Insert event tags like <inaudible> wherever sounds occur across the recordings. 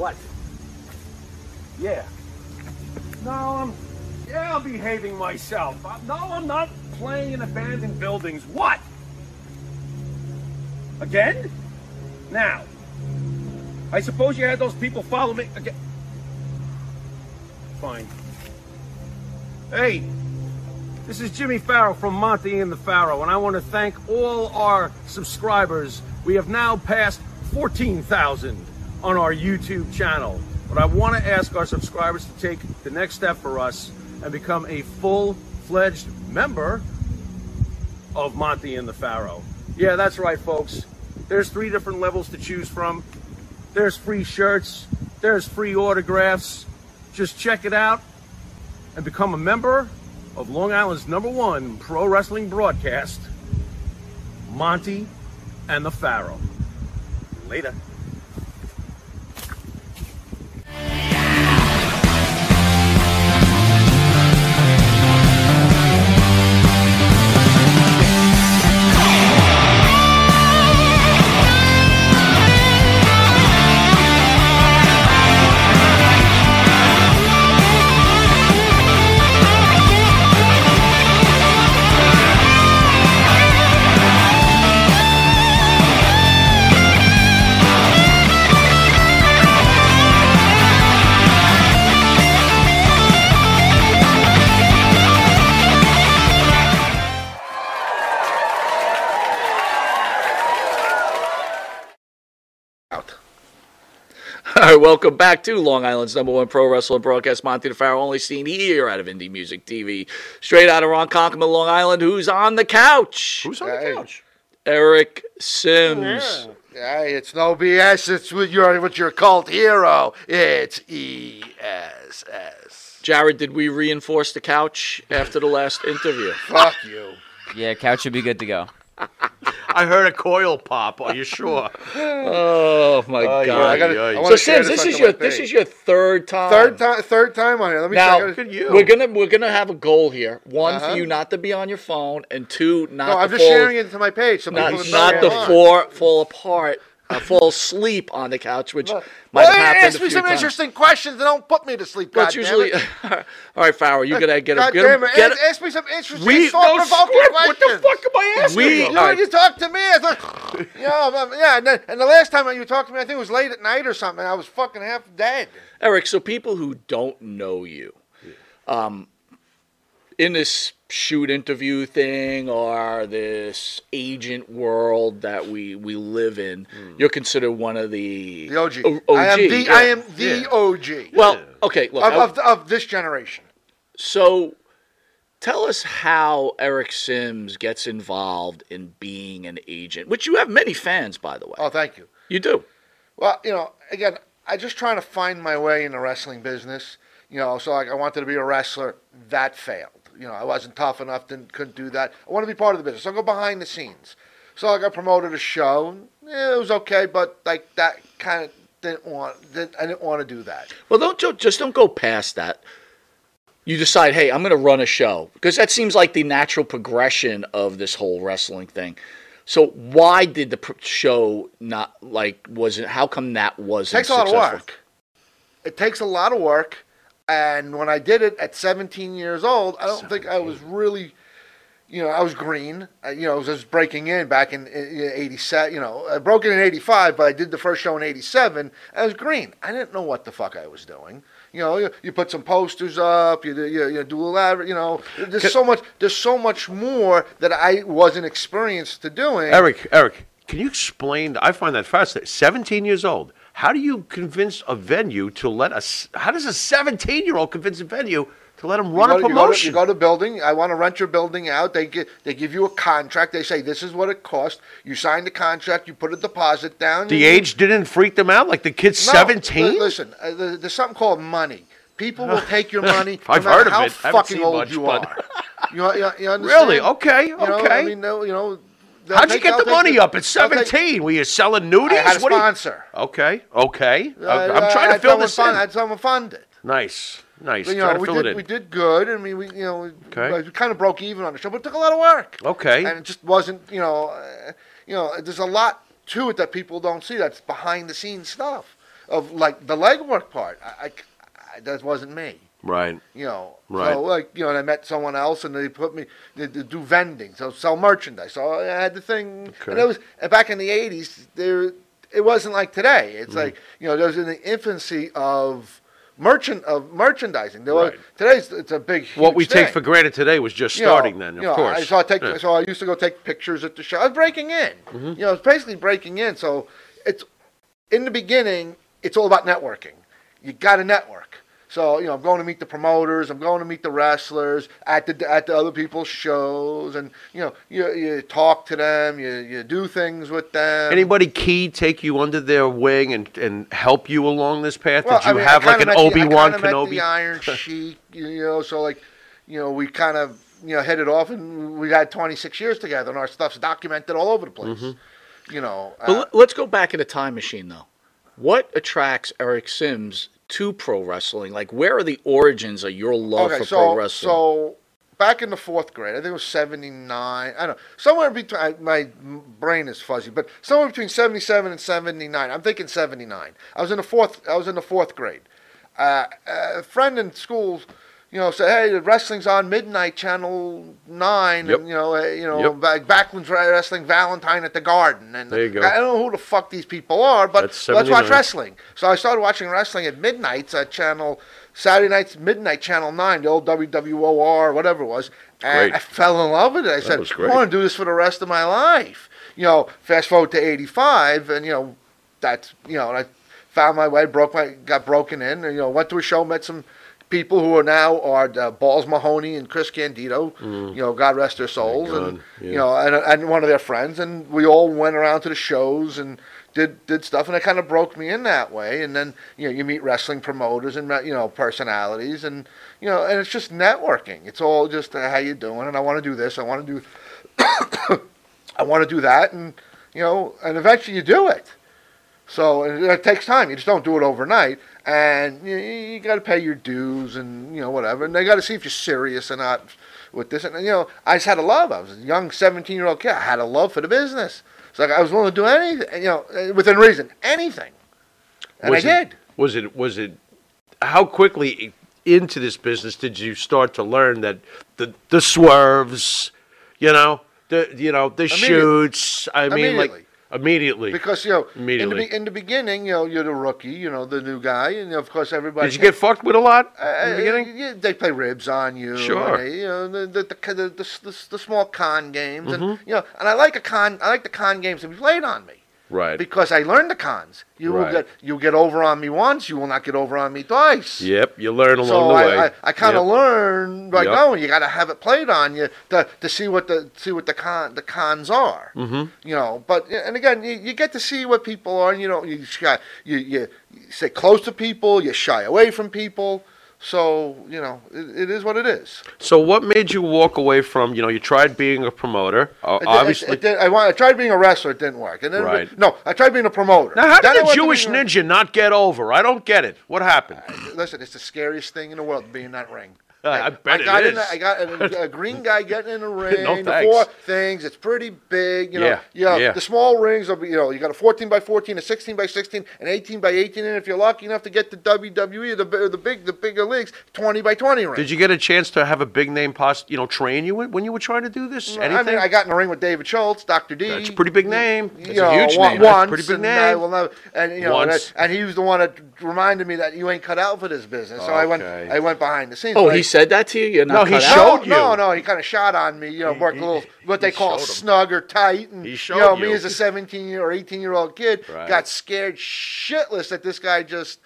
What? Yeah. No, I'm. Yeah, I'm behaving myself. Uh, No, I'm not playing in abandoned buildings. What? Again? Now. I suppose you had those people follow me again. Fine. Hey, this is Jimmy Farrow from Monty and the Farrow, and I want to thank all our subscribers. We have now passed 14,000 on our YouTube channel. But I want to ask our subscribers to take the next step for us and become a full fledged member of Monty and the Pharaoh. Yeah, that's right, folks. There's three different levels to choose from. There's free shirts, there's free autographs. Just check it out and become a member of Long Island's number one pro wrestling broadcast, Monty and the Pharaoh. Later. Right, welcome back to Long Island's number one pro wrestling broadcast. Monty the Pharaoh, only seen here out of Indie Music TV. Straight out of Ronkonkoma, Long Island, who's on the couch? Who's on the couch? Eric Sims. Hey, it's no BS. It's with your with your cult hero. It's ESS. Jared, did we reinforce the couch after the last interview? Fuck you. Yeah, couch should be good to go. I heard a coil pop. Are you sure? Oh my Oh, yeah, God! I gotta- I so wanna Sims, this this is your this is your third time. Third time, third time on here. Let me Now check it. we're gonna we're gonna have a goal here. One Uh-huh. for you not to be on your phone, and two not No, to I'm just fall, sharing it to my page. So not, not to going on. fall fall apart, uh, fall asleep on the couch, which might Well, have happened ask me some times. interesting questions that don't put me to sleep. Goddammit. usually, <laughs> all right, Farrell, You're gonna get a God get damn a, get ask, a, ask me some interesting, We- thought-provoking no script. What the fuck am I asking We, you? you, know, you talked to me. I thought, you know, yeah, and, then, and the last time you talked to me, I think it was late at night or something. I was fucking half dead. Eric. So people who don't know you, um, in this shoot interview thing or this agent world that we we live in, hmm. you're considered one of the The OG. O- I am the, yeah. I am the OG. Well, okay, look, of, I- of, of this generation. So, tell us how Eric Sims gets involved in being an agent, which you have many fans, by the way. Oh, thank you. You do. Well, you know, again, I just trying to find my way in the wrestling business. You know, so like I wanted to be a wrestler. That failed. You know, I wasn't tough enough. Didn't couldn't do that. I want to be part of the business. So I go behind the scenes. So I promoted a show. Yeah, it was okay, but like that kind of didn't want. Didn't, I didn't want to do that. Well, don't just don't go past that. You decide, hey, I'm going to run a show because that seems like the natural progression of this whole wrestling thing. So why did the pr- show not like wasn't? How come that wasn't takes a lot of successful? work. It takes a lot of work, and when I did it at 17 years old, I don't think I was really, you know, I was green. I, you know, I was just breaking in back in, in 87. You know, I broke in in 85, but I did the first show in 87. I was green. I didn't know what the fuck I was doing. You know, you, you put some posters up, you, do- you, you do a lot, you know, there's so much, there's so much more that I wasn't experienced to doing. Eric, Eric, can you explain? I find that fascinating. 17 years old. How do you convince a venue to let us? How does a 17 year old convince a venue to let him You run go a to- you go to- promotion? You go to, building. I want to rent your building out. They get they give you a contract. They say this is what it costs. You sign the contract. You put a deposit down. the age didn't freak them out? Like the kid's 17? li- Listen, uh, there- there's something called money. People will take your <laughs> money. I've matter heard of how it. Haven't fucking old much, you but- are. <laughs> You, you, you <laughs> understand? Really? Okay, You know, I okay. mean, no, you know. How'd you get the money up at they'll take- 17? Were you selling nudies? I had a What do you- sponsor. Okay, okay. Uh, I'm I trying to fill this fund- in. I had someone fund it. Nice, nice. But, you know, we did, we did good. I mean, we, you know, we, Okay. we kind of broke even on the show, but it took a lot of work. Okay. And it just wasn't, you know, uh, you know, there's a lot to it that people don't see. That's behind the scenes stuff of like the legwork part. I, I- I- that wasn't me. Right. You know, Right. so like you know, and I met someone else, and they put me they, they do vending, so sell merchandise. So I had the thing, Okay. and it was back in the '80s. There, it wasn't like today. It's Mhm. like you know, there was in the infancy of merchant of merchandising. There was today's it's a big. What we take for granted today was just You know, starting then, of you know, course. I, so I take Yeah. so I used to go take pictures at the show. I was breaking in. Mhm. You know, it's basically breaking in. So it's in the beginning, it's all about networking. You got to network. So you know, I'm going to meet the promoters. I'm going to meet the wrestlers at the at the other people's shows, and you know, you you talk to them. You you do things with them. Anybody key take you under their wing and, and help you along this path? Well, Did you I mean, I have like an met the- I Obi Wan kinda met Kenobi? the Iron <laughs> Sheik, you know. So like, you know, we kind of you know headed off, and we had 26 years together, and our stuff's documented all over the place. Mhm. You know, But uh, let- let's go back in a time machine, though. What attracts Eric Sims to pro wrestling? Like, where are the origins of your love for so, pro wrestling? So back in the fourth grade, I think it was 79. I don't know. Somewhere between, I, my brain is fuzzy, but somewhere between 77 and 79. I'm thinking 79. I was in the fourth, I was in the fourth grade. Uh, a friend in school, you know, say, "Hey, the wrestling's on midnight, channel nine, Yep. and you know, uh, you know, Yep. back Backlund's wrestling Valentine at the Garden." And There you go. I don't know who the fuck these people are, but let's watch wrestling. So I started watching wrestling at midnights at channel Saturday nights midnight channel nine, the old WWOR, whatever it was. And Great. I fell in love with it. I said, I want to do this for the rest of my life. You know, fast forward to eighty five, and you know, that's you know, I found my way, broke my, got broken in, and, you know, went to a show, met some people who are now are uh, Balls Mahoney and Chris Candido. Mm. You know, God rest their souls, and yeah. you know, and, and one of their friends, and we all went around to the shows and did did stuff, and it kind of broke me in that way. And then you know, you meet wrestling promoters and you know personalities, and you know, and it's just networking. It's all just uh, how you doing, and I want to do this, I want to do, <coughs> I want to do that, and you know, and eventually you do it. So it takes time. You just don't do it overnight, and you, you got to pay your dues and you know whatever. And they got to see if you're serious or not with this. And you know, I just had a love. I was a young 17 year old kid. I had a love for the business. So like, I was willing to do anything, you know, uh, within reason, anything, and was I it, did. Was it? Was it? How quickly into this business did you start to learn that the the swerves, you know, the you know the shoots? I mean, like Immediately. immediately. Because you know, in the, in the beginning, you know, you're the rookie, you know, the new guy, and of course everybody. Did you get fucked with a lot in Uh, the beginning? yeah, they play ribs on you. Sure. they, you know the the, the, the, the, the, the small con games, and Mhm. you know, and I like a con. I like the con games to be played on me Right. because I learned the cons. You will get you get over on me once, you will not get over on me twice. Yep. You learn along so the I, way. I, I kind of Yep. learned like Yep. no, you got to have it played on you to, to see what the see what the con the cons are. Mhm. You know, but and again, you, you get to see what people are. And you know, you shy, you you you stay close to people, you shy away from people. So you know, it, it is what it is. So what made you walk away from? You know, you tried being a promoter. Uh, It did- obviously. it did- I, want, I tried being a wrestler, it didn't work. And then Right. no, I tried being a promoter. now, how Then I did the to Jewish being a- ninja not get over? I don't get it. What happened? Listen, it's the scariest thing in the world to be in that ring. I bet I got it in. is. I got a, a green <laughs> guy getting in the ring. No the thanks. four things. It's pretty big. You know. Yeah, You know, yeah. The small rings will be. You know. You got a 14 by 14, a 16 by 16, an 18 by 18, and if you're lucky enough to get to WWE, the the big the bigger leagues, 20 by 20 ring. Did you get a chance to have a big name post, you know, train you when you were trying to do this? Mm, I Anything? mean, I got in the ring with David Schultz, Dr. D. That's a pretty big name. Mm, you That's know, a huge one- name. Once, pretty big and name. I will never, and you know, Once. and he was the one that reminded me that you ain't cut out for this business. So I went, I went behind the scenes. Oh, but he I- said that to you? You're not No, he cut showed out? you. No, no, he kind of shot on me. You know, worked a little what they he call showed snug or tight, and He you showed know, me you. as a 17 year or 18 year old kid Right. got scared shitless that this guy just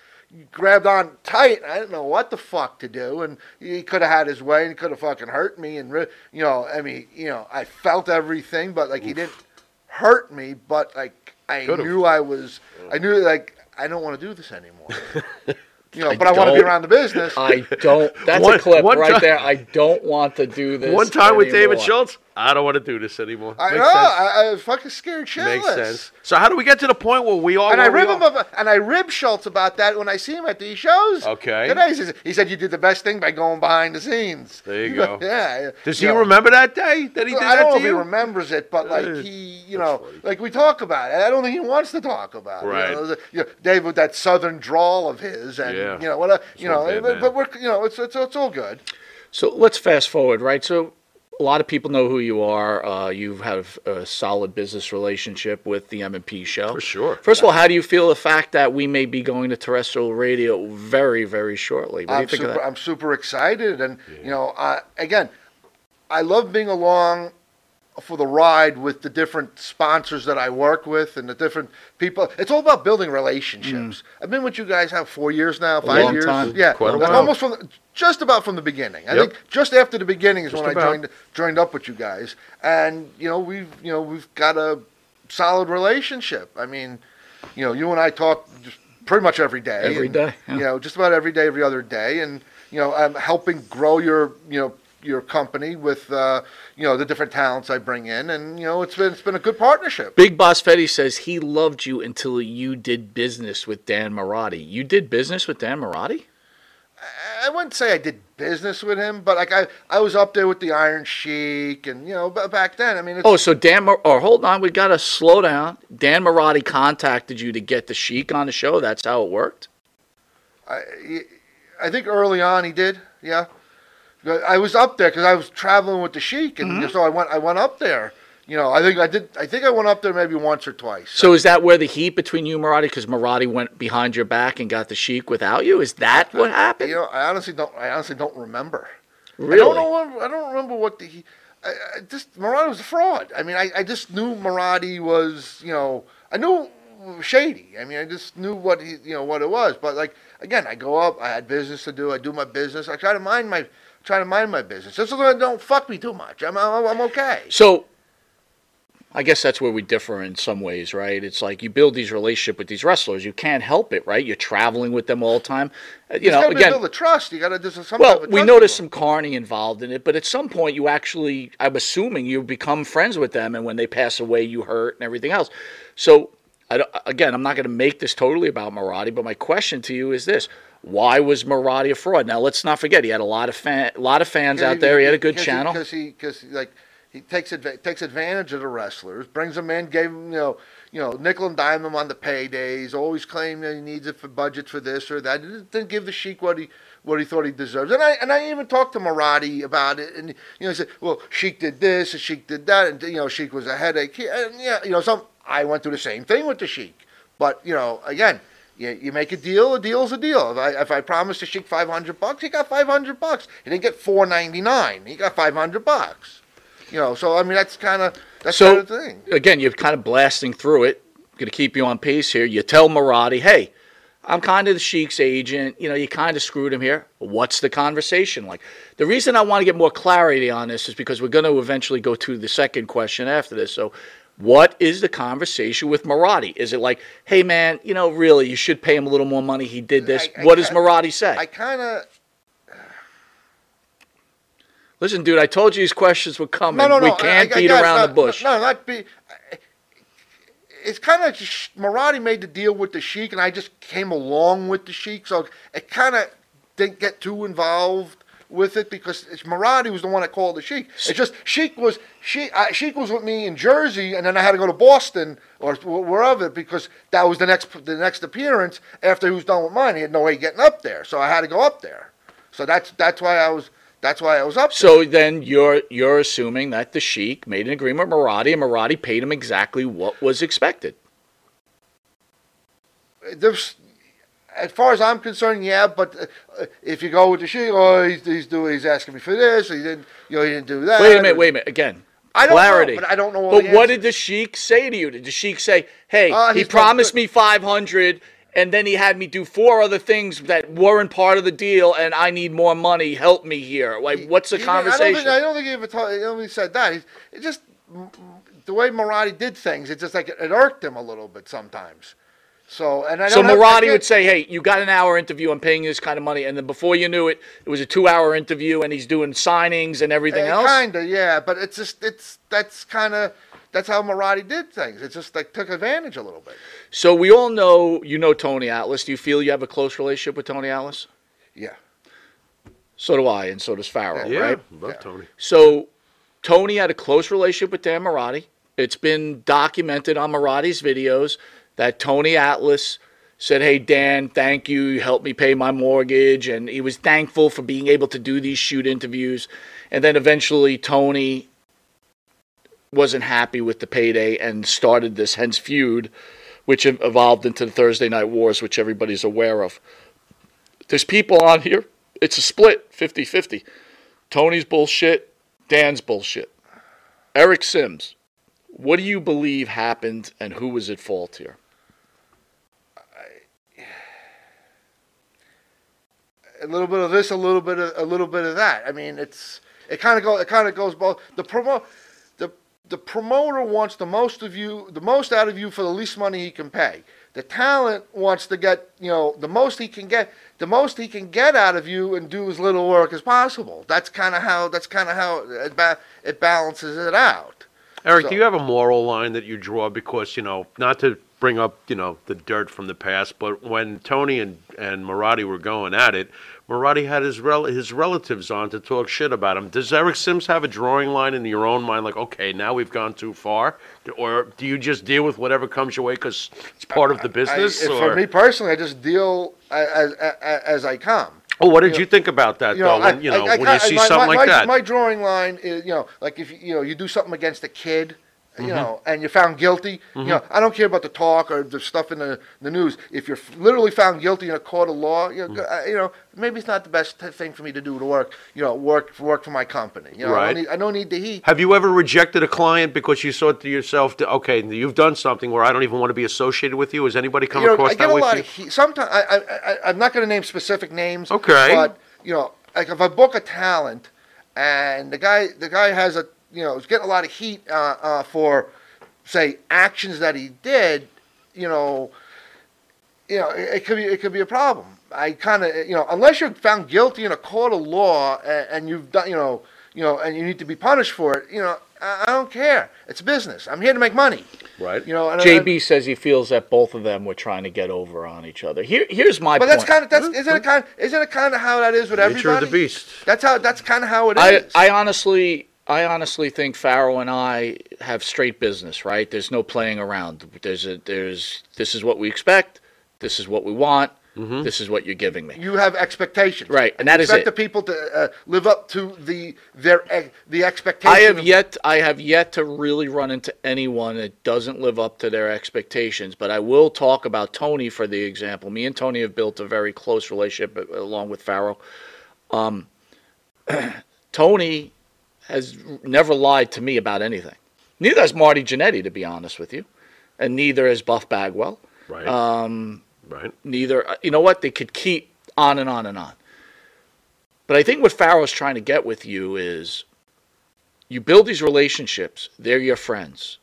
grabbed on tight. I didn't know what the fuck to do, and he could have had his way, and he could have fucking hurt me, and re- you know, I mean, you know, I felt everything, but like he didn't hurt me, but like I Could've. knew I was, I knew like I don't want to do this anymore. <laughs> You know, I but I want to be around the business. I don't. That's One- a clip right time- there. I don't want to do this. One time with David. Schultz, I don't want to do this anymore. I Makes know. sense. I, I fucking scared shitless. Makes sense. So how do we get to the point where we all And I rib him about, and I rib Schultz about that when I see him at these shows. Okay. Today he, says, he said you did the best thing by going behind the scenes. There you <laughs> go. Yeah. Does you he know. remember that day that he did I that don't know to if he you? remembers it, but like Uh, he, you know, like we talk about it. I don't think he wants to talk about Right. it. You know, the- you know, Dave with that southern drawl of his, and Yeah. you know what, you know, bad but, man. but we're, you know, it's, it's it's all good. So let's fast forward, right? So a lot of people know who you are. Uh, you have a solid business relationship with the M&P show. For sure. First of all, how do you feel the fact that we may be going to terrestrial radio very, very shortly? What do you I'm think super, of that? I'm super excited, and you know, I, again, I love being along for the ride with the different sponsors that I work with and the different people. It's all about building relationships. Mm. I've been with you guys how four years now, five long years. time. Yeah, Quite a while. almost from the, just about from the beginning. I Yep. think just after the beginning is Just when about. I joined joined up with you guys, and you know we've you know we've got a solid relationship. I mean, you know, you and I talk just pretty much every day. Every and, day, yeah. You know, just about every day, every other day, and you know, I'm helping grow your you know your company with uh, you know the different talents I bring in, and you know it's been it's been a good partnership. Big Boss Fetty says he loved you until you did business with Dan Marotti. You did business with Dan Marotti? I wouldn't say I did business with him, but like I I was up there with the Iron Sheik, and you know ba- back then, I mean, it's, Oh, so Dan, Mar- or hold on, we got to slow down. Dan Marotti contacted you to get the Sheik on the show. That's how it worked. I, I think early on he did, yeah. I was up there because I was traveling with the Sheik, and Mm-hmm. so I went I went up there. You know, I think I did. I think I went up there maybe once or twice. So is that where the heat between you and Marotti? Because Marotti went behind your back and got the Sheik without you. Is that what happened? You know, I honestly don't. I honestly don't remember. Really? I don't know. I don't remember what the. He, I, I just Marotti was a fraud. I mean, I, I just knew Marotti was. You know, I knew shady. I mean, I just knew what he, you know, what it was. But like again, I go up. I had business to do. I do my business. I try to mind my try to mind my business. Just don't fuck me too much. I'm I'm, I'm okay. So, I guess that's where we differ in some ways, right? It's like you build these relationship with these wrestlers. You can't help it, right? You're traveling with them all the time. Uh, You There's know, again, build a trust. You got to there's some well, we noticed some carny involved in it, but at some point you actually, I'm assuming you become friends with them, and when they pass away, you hurt and everything else. So, I again, I'm not going to make this totally about Marati, but my question to you is this: Why was Marati a fraud? Now, let's not forget he had a lot of fan, a lot of fans out there. He had a good channel. because he because like he takes adva- takes advantage of the wrestlers, brings them in, gave them you know you know nickel and dime them on the paydays. Always claim that he needs it for budget for this or that. Didn't didn't give the Sheik what he what he thought he deserves. And I and I even talked to Marati about it, and you know he said, well, Sheik did this, and Sheik did that, and you know Sheik was a headache. He- And yeah, you know some I went through the same thing with the Sheik, but you know again. You, you make a deal, a deal's a deal. If I, if I promised the Sheik 500 bucks, he got 500 bucks. He didn't get 499. He got 500 bucks. You know, so I mean that's kind of that's so the thing. again, you're kind of blasting through it. Going to keep you on pace here. You tell Marati, hey, I'm kind of the Sheik's agent. You know, you kind of screwed him here. What's the conversation like? The reason I want to get more clarity on this is because we're going to eventually go to the second question after this. So, what is the conversation with Marati? Is it like, hey, man, you know, really, you should pay him a little more money. He did this. I- I what does kinda- say? I kind of Listen, dude, I told you these questions would come. no and no no. we can't I, beat around no, the bush. No, not be. It's kind of just Marati made the deal with the Sheik, and I just came along with the Sheik, so it kind of didn't get too involved with it because it's Marati was the one that called the Sheik. It's just Sheik was Sheik, uh, Sheik was with me in Jersey, and then I had to go to Boston or wherever because that was the next the next appearance after he was done with mine. He had no way of getting up there, so I had to go up there. So that's that's why I was that's why I was up. So then you're you're assuming that the Sheik made an agreement with Marati, and Marati paid him exactly what was expected. there's as far as I'm concerned, yeah. But uh, if you go with the sheik, oh, he's, he's doing, he's asking me for this. He didn't, you know, he didn't do that. Wait a minute, wait a minute. Again, I don't know, clarity. but I don't know But the what did the Sheik say to you? Did the Sheik say, "Hey, Uh, he promised me 500, and then he had me do four other things that weren't part of the deal, and I need more money. Help me here." Like, what's the He didn't- I don't conversation? think, I don't think he ever told, I don't think he said that. He's, it just the way Marati did things. It just like it, irked him a little bit sometimes. So and I so don't have- I Marati can't- would say, "Hey, you got an hour interview. I'm paying you this kind of money." And then before you knew it, it was a two-hour interview, and he's doing signings and everything eh, else. Kind of, yeah. But it's just it's that's kind of that's how Marati did things. It just like took advantage a little bit. So we all know you know Tony Atlas. Do you feel you have a close relationship with Tony Atlas? Yeah. So do I, and so does Farrell, Yeah, right? love Tony. So Tony had a close relationship with Dan Marati. It's been documented on Marati's videos that Tony Atlas said, Hey, Dan, thank you. You helped me pay my mortgage. And he was thankful for being able to do these shoot interviews. And then eventually, Tony wasn't happy with the payday and started this hence feud, which evolved into the Thursday Night Wars, which everybody's aware of. There's people on here. It's a split 50 50. Tony's bullshit, Dan's bullshit. Eric Sims, what do you believe happened and who was at fault here? A little bit of this, a little bit of a little bit of that. I mean, it's it kind of go it kind of goes both. The promo the the promoter wants the most of you, the most out of you for the least money he can pay. The talent wants to get you know the most he can get, the most he can get out of you, and do as little work as possible. That's kind of how that's kind of how it, ba- it balances it out. Eric, So- do you have a moral line that you draw? Because you know, not to bring up you know the dirt from the past, but when Tony and and Marati were going at it, Marati had his rel- his relatives on to talk shit about him. Does Eric Sims have a drawing line in your own mind, like, okay, now we've gone too far, or do you just deal with whatever comes your way because it's part of the I, business? if- or? for me personally, I just deal as as, as I come. oh, what did you you know, think about that though? when, you know, when you see my, something my, like my, that. My drawing line is, you know, like if you know you do something against a kid, you Mhm. know, and you're found guilty, you know, I don't care about the talk or the stuff in the, the news. If you're f- literally found guilty in a court of law, you know, uh, you know, maybe it's not the best t- thing for me to do to work, you know, work work for my company. You know, I, Right. don't need, I don't need the heat. Have you ever rejected a client because you thought to yourself, okay, you've done something where I don't even want to be associated with you? Has anybody come you know, across I that get a with lot you? of heat. Sometimes I, I, I, I'm not going to name specific names. Okay. But you know, like if I book a talent, and the guy, the guy has a, you know, is getting a lot of heat uh, uh, for, say, actions that he did. You know, you know, it, it could be, it could be a problem. I kind of, you know, unless you're found guilty in a court of law and, and you've done, you know, you know, and you need to be punished for it. You know, I, I don't care. It's business. I'm here to make money. Right. You know, and, JB says he feels that both of them were trying to get over on each other. Here, here's my but point. that's kind of that's isn't it kind isn't it kind of how that is with Nature of the beast. That's how that's kind of how it I. I honestly, I honestly think Farrell and I have straight business. Right? There's no playing around. There's a, there's this is what we expect. This is what we want. This is what you're giving me. you have expectations, Right, and that you is expect it. the people to uh, live up to the their ex- the expectation. I have of- yet I have yet to really run into anyone that doesn't live up to their expectations. But I will talk about Tony for the example. Me and Tony have built a very close relationship uh, along with Farrell. Um, <clears throat> Tony has never lied to me about anything. Neither has Marty Jannetty, to be honest with you, and neither has Buff Bagwell. Right. Um, right. Neither, uh, you know what? They could keep on and on and on. But I think what Farrell's trying to get with you is you build these relationships, they're your friends.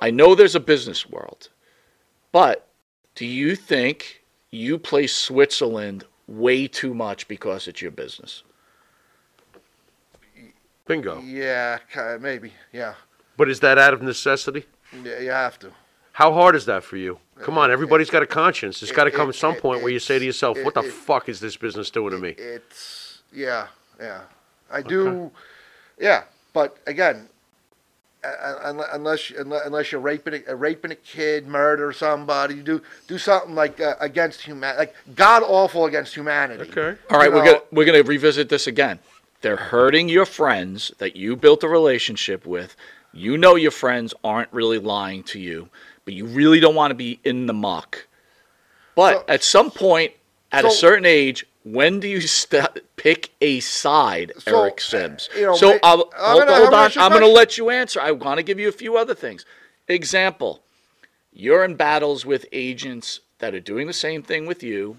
I know there's a business world, but do you think you play Switzerland way too much because it's your business? Bingo. Yeah, ki- maybe. Yeah, But is that out of necessity? yeah, you have to. How hard is that for you? Come on, everybody's got a conscience. There's got to it- come at some it- point where you say to yourself, it- "What the it- fuck is this business doing to me?" It's yeah, yeah. I do, yeah. But again, unless unless unless you're raping a, raping a kid, murder somebody, you do do something like uh, against humanity, like god awful against humanity. Okay. All right, You we're know, gonna we're gonna revisit this again. They're hurting your friends that you built a relationship with. You know your friends aren't really lying to you, but you really don't want to be in the muck. But at some point, at a certain age, when do you st- pick a side, So, Eric Sims? you know, so uh, I'm hold, gonna- hold on. ask you a I'm going to let you answer. I want to give you a few other things. Example: You're in battles with agents that are doing the same thing with you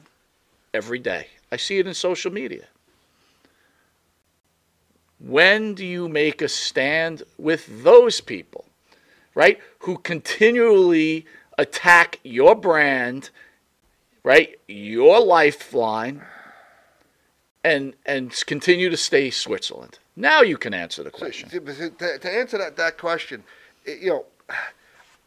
every day. I see it in social media. When do you make a stand with those people, right? Who continually attack your brand, right? Your lifeline, and and continue to stay Switzerland. Now you can answer the question. To, to- to answer that, that question, you know,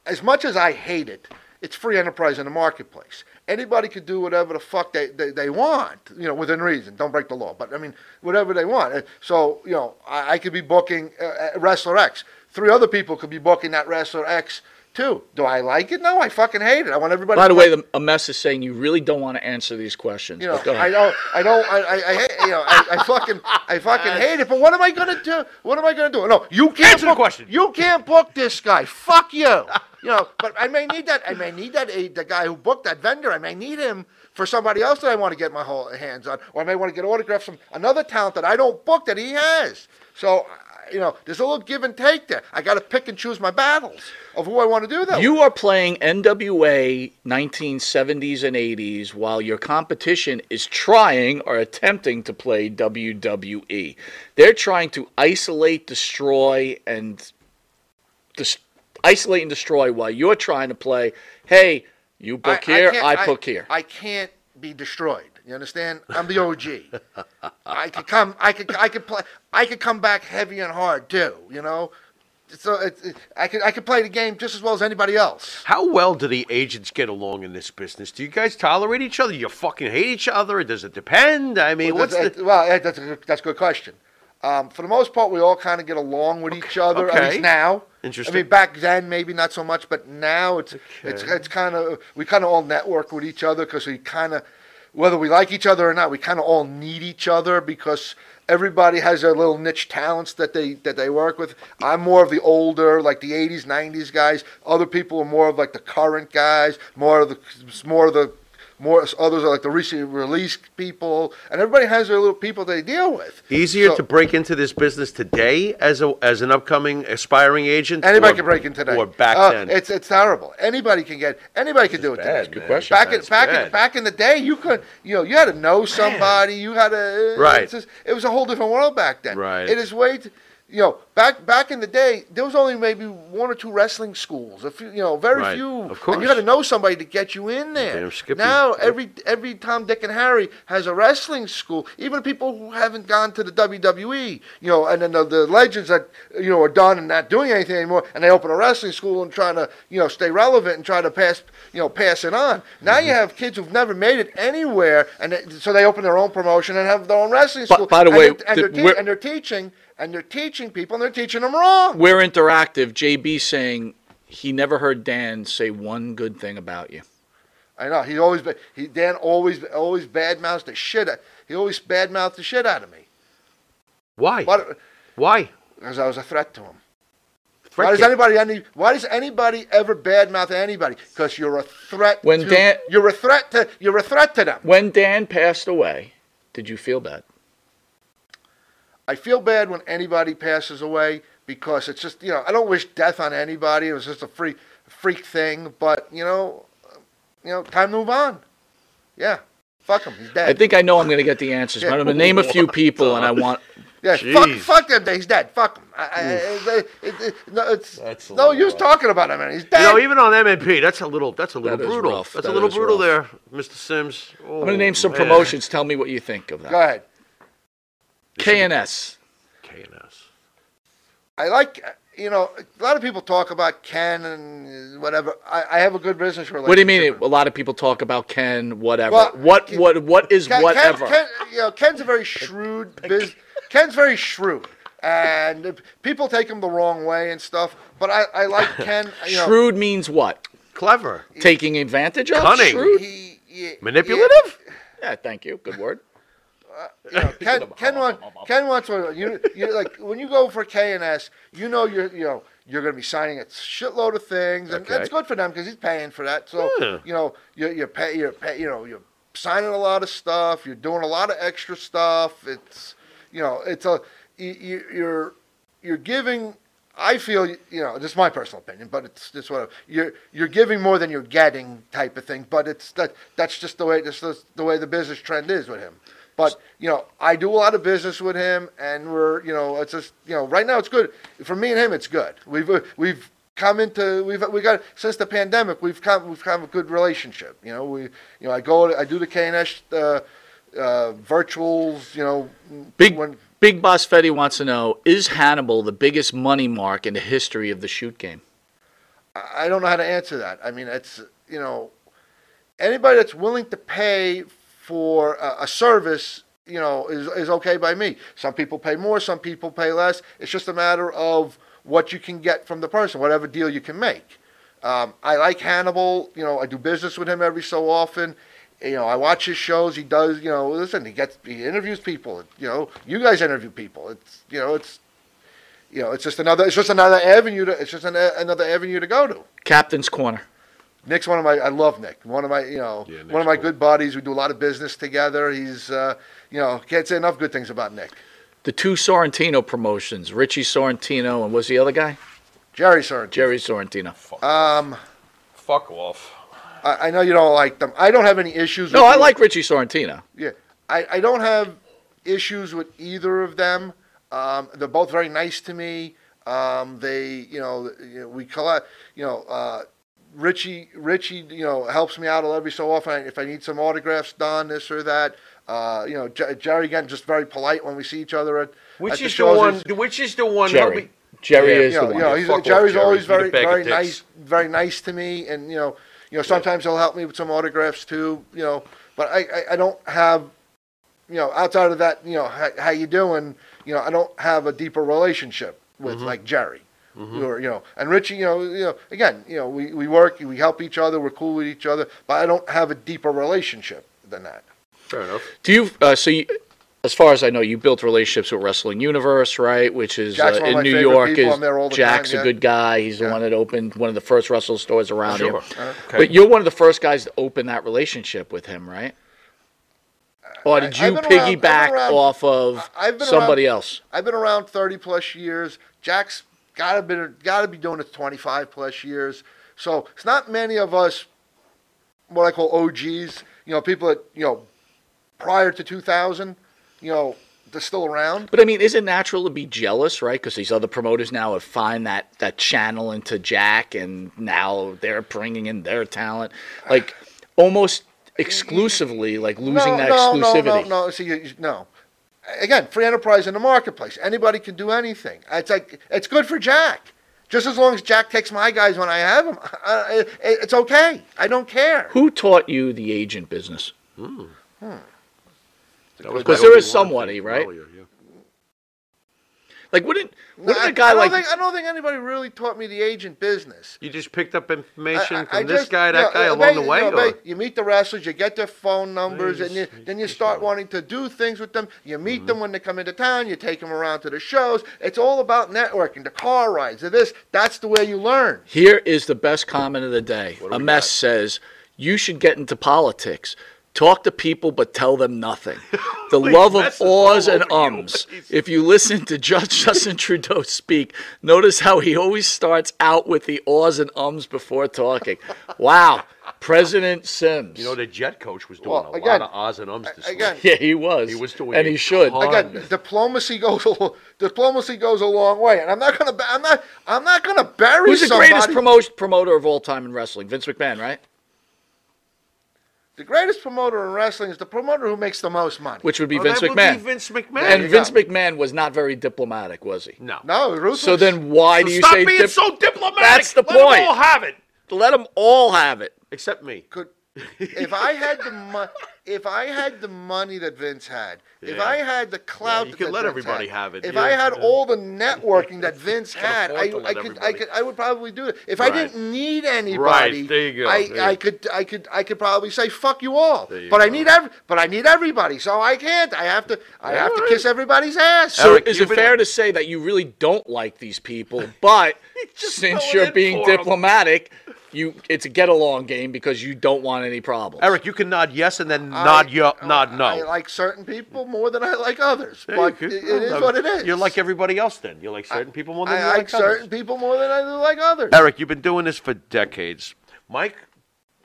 as much as I hate it, it's free enterprise in the marketplace. Anybody could do whatever the fuck they, they, they want, you know, within reason. Don't break the law, but I mean, whatever they want. So, you know, I, I could be booking uh, Wrestler X. Three other people could be booking that Wrestler X too. Do I like it? No, I fucking hate it. I want everybody By to the way, the, a mess is saying you really don't want to answer these questions. you know, I don't, I don't, I, I, I hate, you know, I, I fucking, I fucking hate it. But what am I gonna do? What am I gonna do? No, you can't Answer the question. You can't book this guy. Fuck you. You know, but I may need that. I may need that. A, the guy who booked that vendor. I may need him for somebody else that I want to get my whole hands on, or I may want to get autographs from another talent that I don't book that he has. So. You know, there's a little give and take there. I got to pick and choose my battles of who I want to do that. You are playing NWA 1970s and 80s while your competition is trying or attempting to play WWE. They're trying to isolate, destroy, and dis- isolate and destroy while you're trying to play, hey, you book here, can't- I, book here. I can't be destroyed. You understand? I'm the OG. <laughs> I could come. I could. I could play. I could come back heavy and hard too. You know. So it, it, I could. I could play the game just as well as anybody else. How well do the agents get along in this business? Do you guys tolerate each other? You fucking hate each other? Does it depend? I mean, well, what's that's, the? well, that's a that's a good question. Um, for the most part, we all kind of get along with each other. At least now. Interesting. I mean, back then maybe not so much, but now it's it's it's kind of we kind of all network with each other because we kind of whether we like each other or not, we kind of all need each other because everybody has their little niche talents that they that they work with. I'm more of the older, like the '80s, '90s guys. Other people are more of like the current guys, more of the more of the more others are like the recently released people, and everybody has their little people they deal with. Easier So- to break into this business today as a as an upcoming aspiring agent. Anybody or- can break into that. Or back Uh, then. It's it's terrible. Anybody can get. Anybody can do it. bad, today. man. Good question. Back in That's back in back in the day, you could you know you had to know somebody. You had to Right. it's just- it was a whole different world back then. Right. It is way. t- you know, back back in the day, there was only maybe one or two wrestling schools. A few, you know, very Right. few. Of course. And you had to know somebody to get you in there. Now Yep. every every Tom, Dick, and Harry has a wrestling school. Even people who haven't gone to the WWE, you know, and then the, the legends that you know are done and not doing anything anymore, and they open a wrestling school and trying to you know stay relevant and try to pass you know pass it on. Now Mm-hmm. you have kids who've never made it anywhere, and they, so they open their own promotion and have their own wrestling school. by the and way, and, the- they're te- and they're teaching and they're teaching people and they're teaching them wrong. We're interactive. JB saying he never heard Dan say one good thing about you. I know he always ba- he Dan always always badmouths the shit. out- He always badmouthed the shit out of me. Why? What? Why? Because I was a threat to him. Threat why does anybody any? Why does anybody ever badmouth anybody? Because you're a threat. When to, Dan- you're a threat to you're a threat to them. When Dan passed away, did you feel bad? I feel bad when anybody passes away because it's just you know I don't wish death on anybody. It was just a freak freak thing, but you know, you know, time to move on. Yeah, fuck him. He's dead. I think I know I'm going to get the answers. but I'm going to name a few people, and I <laughs> want. Yeah, fuck, fuck him. He's dead. Fuck him. I, I, I, it, it, no, it's no use talking about him. Man. He's dead. You know, even on MNP, that's a little that's a little That is brutal. That's That a little brutal rough. there, Mr. Sims. I'm going to name Oh, some man. promotions. Tell me what you think of that. Go ahead. KNS. KNS. I like, you know, a lot of people talk about Ken and whatever. I, I have a good business relationship. What do you mean? A lot of people talk about Ken, whatever. Well, what what what is Ken, whatever? Ken, Ken, you know, Ken's a very shrewd business. Ken's very shrewd, and people take him the wrong way and stuff. But I, I like <laughs> Ken. You know, Shrewd means what? Clever. Taking advantage of? Cunning. Shrewd? He, he, Manipulative? Yeah, thank you. Good word. You know, Ken, Ken, <laughs> want, Ken wants to, you, you like when you go for KNS, you know you're you know you're going to be signing a shitload of things, and Okay. that's good for them because he's paying for that. So Yeah. you know you're you're, pay, you're pay, you know you're signing a lot of stuff, you're doing a lot of extra stuff. It's you know it's a you, you- you're you're giving. I feel you know this is my personal opinion, but it's just what you're you're giving more than you're getting type of thing. But it's that that's just the way that's just the way the business trend is with him. But you know, I do a lot of business with him, and we're you know, it's just you know, right now it's good for me and him. It's good. We've we've come into we've we got since the pandemic. We've come we've come a good relationship. You know, we you know I go I do the KNS uh, uh, virtuals. You know, Big when Big Boss Fetty wants to know: Is Hannibal the biggest money mark in the history of the shoot game? I don't know how to answer that. I mean, it's you know, anybody that's willing to pay for a, a service, you know, is is okay by me. Some people pay more, some people pay less. It's just a matter of what you can get from the person, whatever deal you can make. Um, I like Hannibal. You know, I do business with him every so often. You know, I watch his shows. He does. You know, listen. He gets. He interviews people. You know, you guys interview people. It's. You know, it's. You know, it's just another. It's just another avenue to. It's just an, another avenue to go to. Captain's corner. Nick's one of my. I love Nick. One of my. You know, one of my good buddies. We do a lot of business together. He's. Uh, you know, can't say enough good things about Nick. The two Sorrentino promotions: Richie Sorrentino and what's the other guy? Jerry Sorrentino. Jerry Sorrentino. Um, Fuck off. I, I know you don't like them. I don't have any issues. No, with I like Richie Sorrentino. Yeah, I, I don't have issues with either of them. Um, they're both very nice to me. Um, they, you know, you know, we collect, you know, uh, Richie, Richie, you know, helps me out every so often if I need some autographs done, this or that. Uh, you know, J- Jerry again, just very polite when we see each other at. Which at is the shows. one? Which is the one? Jerry. help Jerry Yeah, is you know, the you one. know, he's, Fuck Jerry's Jerry. always Eat very, very nice, very nice to me, and you know, you know, sometimes he'll help me with some autographs too, you know. But I, I, I don't have, you know, outside of that, you know, how, how you doing, you know, I don't have a deeper relationship with Mm-hmm. like Jerry, or you know, and Richie, you know, you know, again, you know, we, we work, we help each other, we're cool with each other, but I don't have a deeper relationship than that. Fair enough. Do you? Uh, so, you, as far as I know, you built relationships with Wrestling Universe, right? Which is Jack's uh, one of in my New York. Is I'm there all the Jack's time, a good guy? He's the one that opened one of the first Russell stores around Sure. here. Uh, okay. But you're one of the first guys to open that relationship with him, right? Or did you I've around- piggyback around- off of I've been somebody around- else? I've been around 30 plus years. Jack's got to be got to be doing it 25 plus years. So it's not many of us, what I call OGs. You know, people that you know prior to 2000. You know, they're still around. But I mean, is it natural to be jealous, right? Because these other promoters now have find that that channel into Jack, and now they're bringing in their talent, like almost exclusively, like losing no, that no, exclusivity. No, no, no. See, no. Again, free enterprise in the marketplace. Anybody can do anything. It's like it's good for Jack. Just as long as Jack takes my guys when I have them, <laughs> uh, it, it's okay. I don't care. Who taught you the agent business? Hmm. That Because my there only is one somebody, right? earlier, yeah. Like, wouldn't No, wouldn't I, a guy I don't like think I don't think anybody really taught me the agent business. You just picked up information I- I- from I this just- guy, that know, guy along ba- the way. You, know, or- you meet the wrestlers, you get their phone numbers, and you, then you start wanting to do things with them. You meet Mm-hmm. them when they come into town. You take them around to the shows. It's all about networking, the car rides, the this. That's the way you learn. Here is the best comment of the day. A mess says, "You should get into politics. Talk to people, but tell them nothing. <laughs> The love of mess is all awes and over you. ums. If you listen to Judge <laughs> Justin Trudeau speak, notice how he always starts out with the awes and ums before talking. <laughs> Wow, President Sims. You know, the jet coach was doing Well, a again- lot of ahs and ums this again- week. yeah, he was. He was doing and he should. ton. Again, diplomacy goes a, diplomacy goes a long way, and I'm not gonna I'm not I'm not gonna bury Who's the greatest promote, promoter of all time in wrestling? Vince McMahon, right? The greatest promoter in wrestling is the promoter who makes the most money. Which would be Well, Vince that would McMahon. be Vince McMahon. And Vince go. McMahon was not very diplomatic, was he? No. no, ruthless. So then why So do you stop say being dip- so diplomatic. That's the Let 'em point. all have it, Let them all have it. except me. could if I had the mo- <laughs> if I had the money that Vince had, if Yeah. I had the clout, you that could let Vince everybody had, have it, If yeah, I had yeah. all the networking that Vince <laughs> Can had, afford I, to let I could, I everybody. could, I would probably do it. If Right. I didn't need anybody, there you go, I, there you I go. could, I could, I could probably say fuck you all. There you But I go. need every, but I need everybody, so I can't. I have to, I have to Alright. kiss everybody's ass. So Eric, is you've it been- fair to say that you really don't like these people, <laughs> but since going you're in being for 'em. diplomatic, you it's a get along game because you don't want any problems. Eric, you can nod yes and then nod yo, nod no. I like certain people more than I like others, There but it, it is what it is. You're like everybody else then. You like certain people more than I you like like others. certain people more than I like others. Eric, you've been doing this for decades. Mike,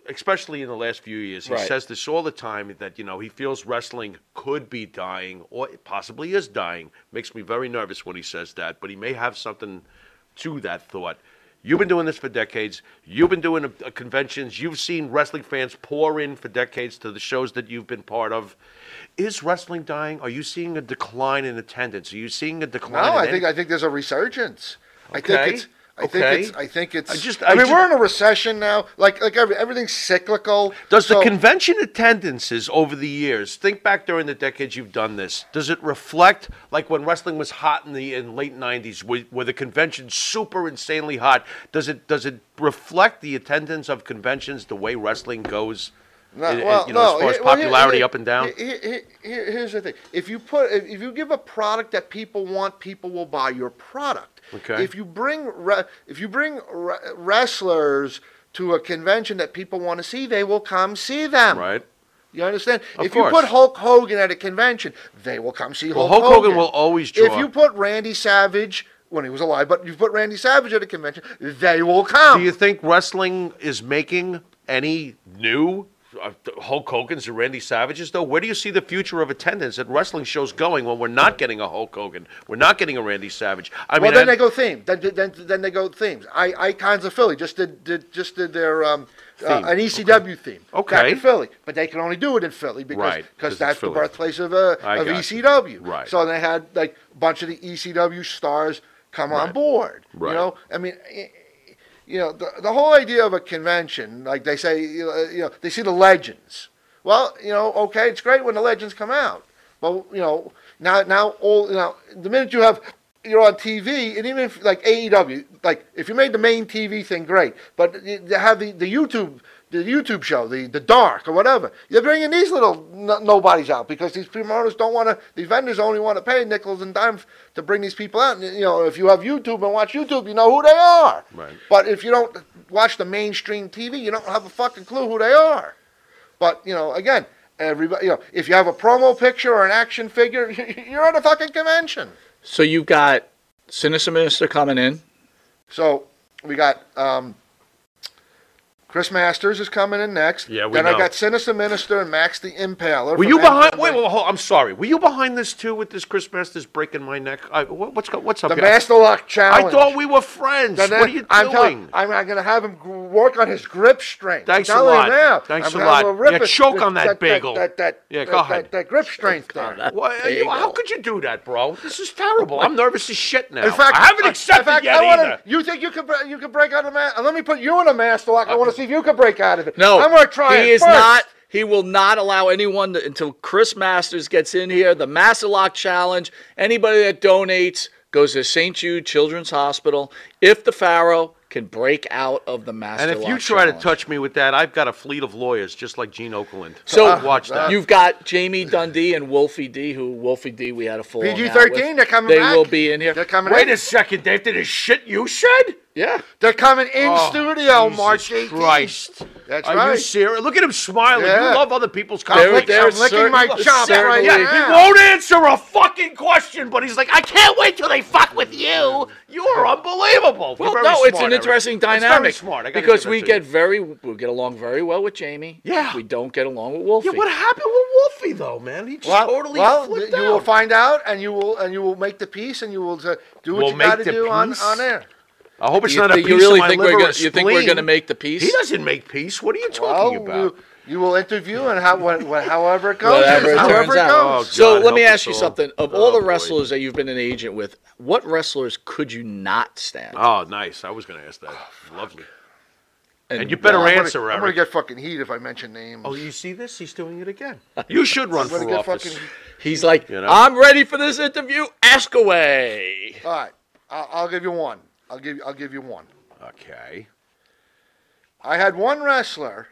especially in the last few years, he Right. says this all the time that you know he feels wrestling could be dying or it possibly is dying. Makes me very nervous when he says that, but he may have something to that thought. You've been doing this for decades. You've been doing uh, conventions. You've seen wrestling fans pour in for decades to the shows that you've been part of. Is wrestling dying? Are you seeing a decline in attendance? Are you seeing a No, decline? in I think I think there's a resurgence. I Okay, think it's. I okay. think it's. I think it's. I just- I, I mean, just- we're in a recession now. Like like every, everything's cyclical. Does the convention attendances over the years, think back during the decades you've done this, does it reflect like when wrestling was hot in the in late '90s, were, were the conventions super insanely hot? Does it does it reflect the attendance of conventions the way wrestling goes? No, in- in- well, you know, no, as far as here- well, here- popularity here- up and down. here- here- here- here's the thing: if you put, if you give a product that people want, people will buy your product. Okay. If you bring, re- if you bring re- wrestlers to a convention that people want to see, they will come see them. Right. You understand? Of if you put Hulk Hogan at a convention, they will come see Well, Hulk, Hulk Hogan will always If you put Randy Savage when he was alive, but you put Randy Savage at a convention, they will come. Do you think wrestling is making any new Hulk Hogan's and Randy Savages though? Where do you see the future of attendance at wrestling shows going when we're not getting a Hulk Hogan, we're not getting a Randy Savage? I well, mean, then I- they go theme. Then, then, then they go themes. I, Icons of Philly just did, did just did their um, uh, an ECW theme. Okay. back in Philly, but they can only do it in Philly because Right, 'cause that's the birthplace of uh, of got you. ECW. Right. So they had like a bunch of the ECW stars come on board. Right. You know, I mean. You know the, the whole idea of a convention, like they say, you know, you know, they see the legends. Well, you know, okay, it's great when the legends come out, but you know, now now all now, the minute you have you're on TV, and even if, like AEW, like if you made the main TV thing, great. But you have the, the YouTube the YouTube show, the the Dark or whatever. You're bringing these little no, nobodies out because these promoters don't want to. These vendors only want to pay nickels and dimes to bring these people out. And, you know, if you have YouTube and watch YouTube, you know who they are. Right. But if you don't watch the mainstream TV, you don't have a fucking clue who they are. But you know, again, everybody, you know, if you have a promo picture or an action figure, <laughs> you're at a fucking convention. So you've got Sinister Minister coming in. So we got um, Chris Masters is coming in next. Yeah, we Then I know. got Sinister Minister and Max the Impaler. Were from you behind? NWA. Wait, wait, hold, I'm sorry. Were you behind this too with this Chris Masters breaking my neck? I, what, what's go- what's up? The here? Master Lock Challenge. I thought we were friends. Then what are you I'm tell- doing? I'm, I'm going to have him gr- work on his grip strength. Thanks a I'm telling lot. you now. Thanks I'm a gonna lot. rip Yeah, it- choke on that bagel. That, that, Yeah, go that- ahead. That, grip strength. What, are <laughs> you- how could you do that, bro? This is terrible. I'm nervous as shit now. In fact, I haven't uh, accepted in fact, yet I wanna- either. You think you could bre- you could break out of the Let me put you in a master lock. I want to see if you could break out of it. No, I'm going to try he it is first. not. He will not allow anyone to, until Chris Masters gets in here. The Master Lock Challenge. Anybody that donates goes to St. Jude Children's Hospital. If the Pharaoh can break out of the Master And if Lock you try Challenge. to touch me with that, I've got a fleet of lawyers just like Gene Okerlund. <laughs> So watch that. You've got Jamie Dundee and Wolfie D. Who Wolfie D. We had a full PG-13, they're coming They back. will be in here. They're coming Wait in. a second, Dave. Did his shit you said? Yeah. They're coming in Oh, studio Jesus March 18th. Christ. That's Are right. you serious? Look at him smiling. Yeah. You love other people's lick- I'm licking my chops right Yeah, now. he won't answer a fucking question, but he's like, I can't wait till they fuck with you. You're unbelievable. Well, You're no, it's smart, an Eric. interesting It's very dynamic smart. I because we get you. very we get along very well with Jamie. Yeah. we don't get along with Wolfie. Yeah, what happened with Wolfie though, man? He just Well, totally well, flipped you out. will find out, and you will and you will make the piece, and you will uh, do what We'll you got to do on, on air. I hope it's You not think- a you piece really of my think we're liver gonna- or you think we're gonna make the peace? He doesn't make peace. What are you Well, talking about? you, you will interview, and how, what, what, however it goes, Whatever it however turns it out. goes. Oh, so let me ask you us all. something. Of Oh, all the boy. wrestlers that you've been an agent with, what wrestlers could you not stand? Oh, nice. I was going to ask that. Oh, Lovely. And, And you better I'm gonna- answer, I'm gonna, get fucking heat if I mention names. Oh, you see this? He's doing it again. <laughs> You should run for office. fucking. He's like, You know? I'm ready for this interview. Ask away. All right, I'll, I'll give you one. I'll give you, I'll give you one. Okay. I had one wrestler.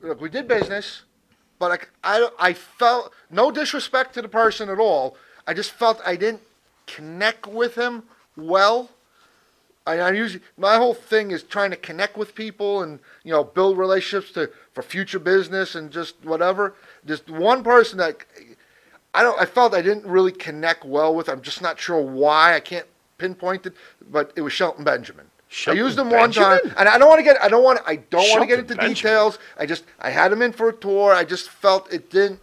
Look, we did business, but I, I, I felt no disrespect to the person at all. I just felt I didn't connect with him well. I, I usually my whole thing is trying to connect with people and you know build relationships to for future business and just whatever. Just one person that I don't. I felt I didn't really connect well with. I'm just not sure why. I can't pinpoint it, but it was Shelton Benjamin. Shelton I used him one time, and I don't want to get. I don't want. I don't want to get into Benjamin. details. I just. I had him in for a tour. I just felt it didn't.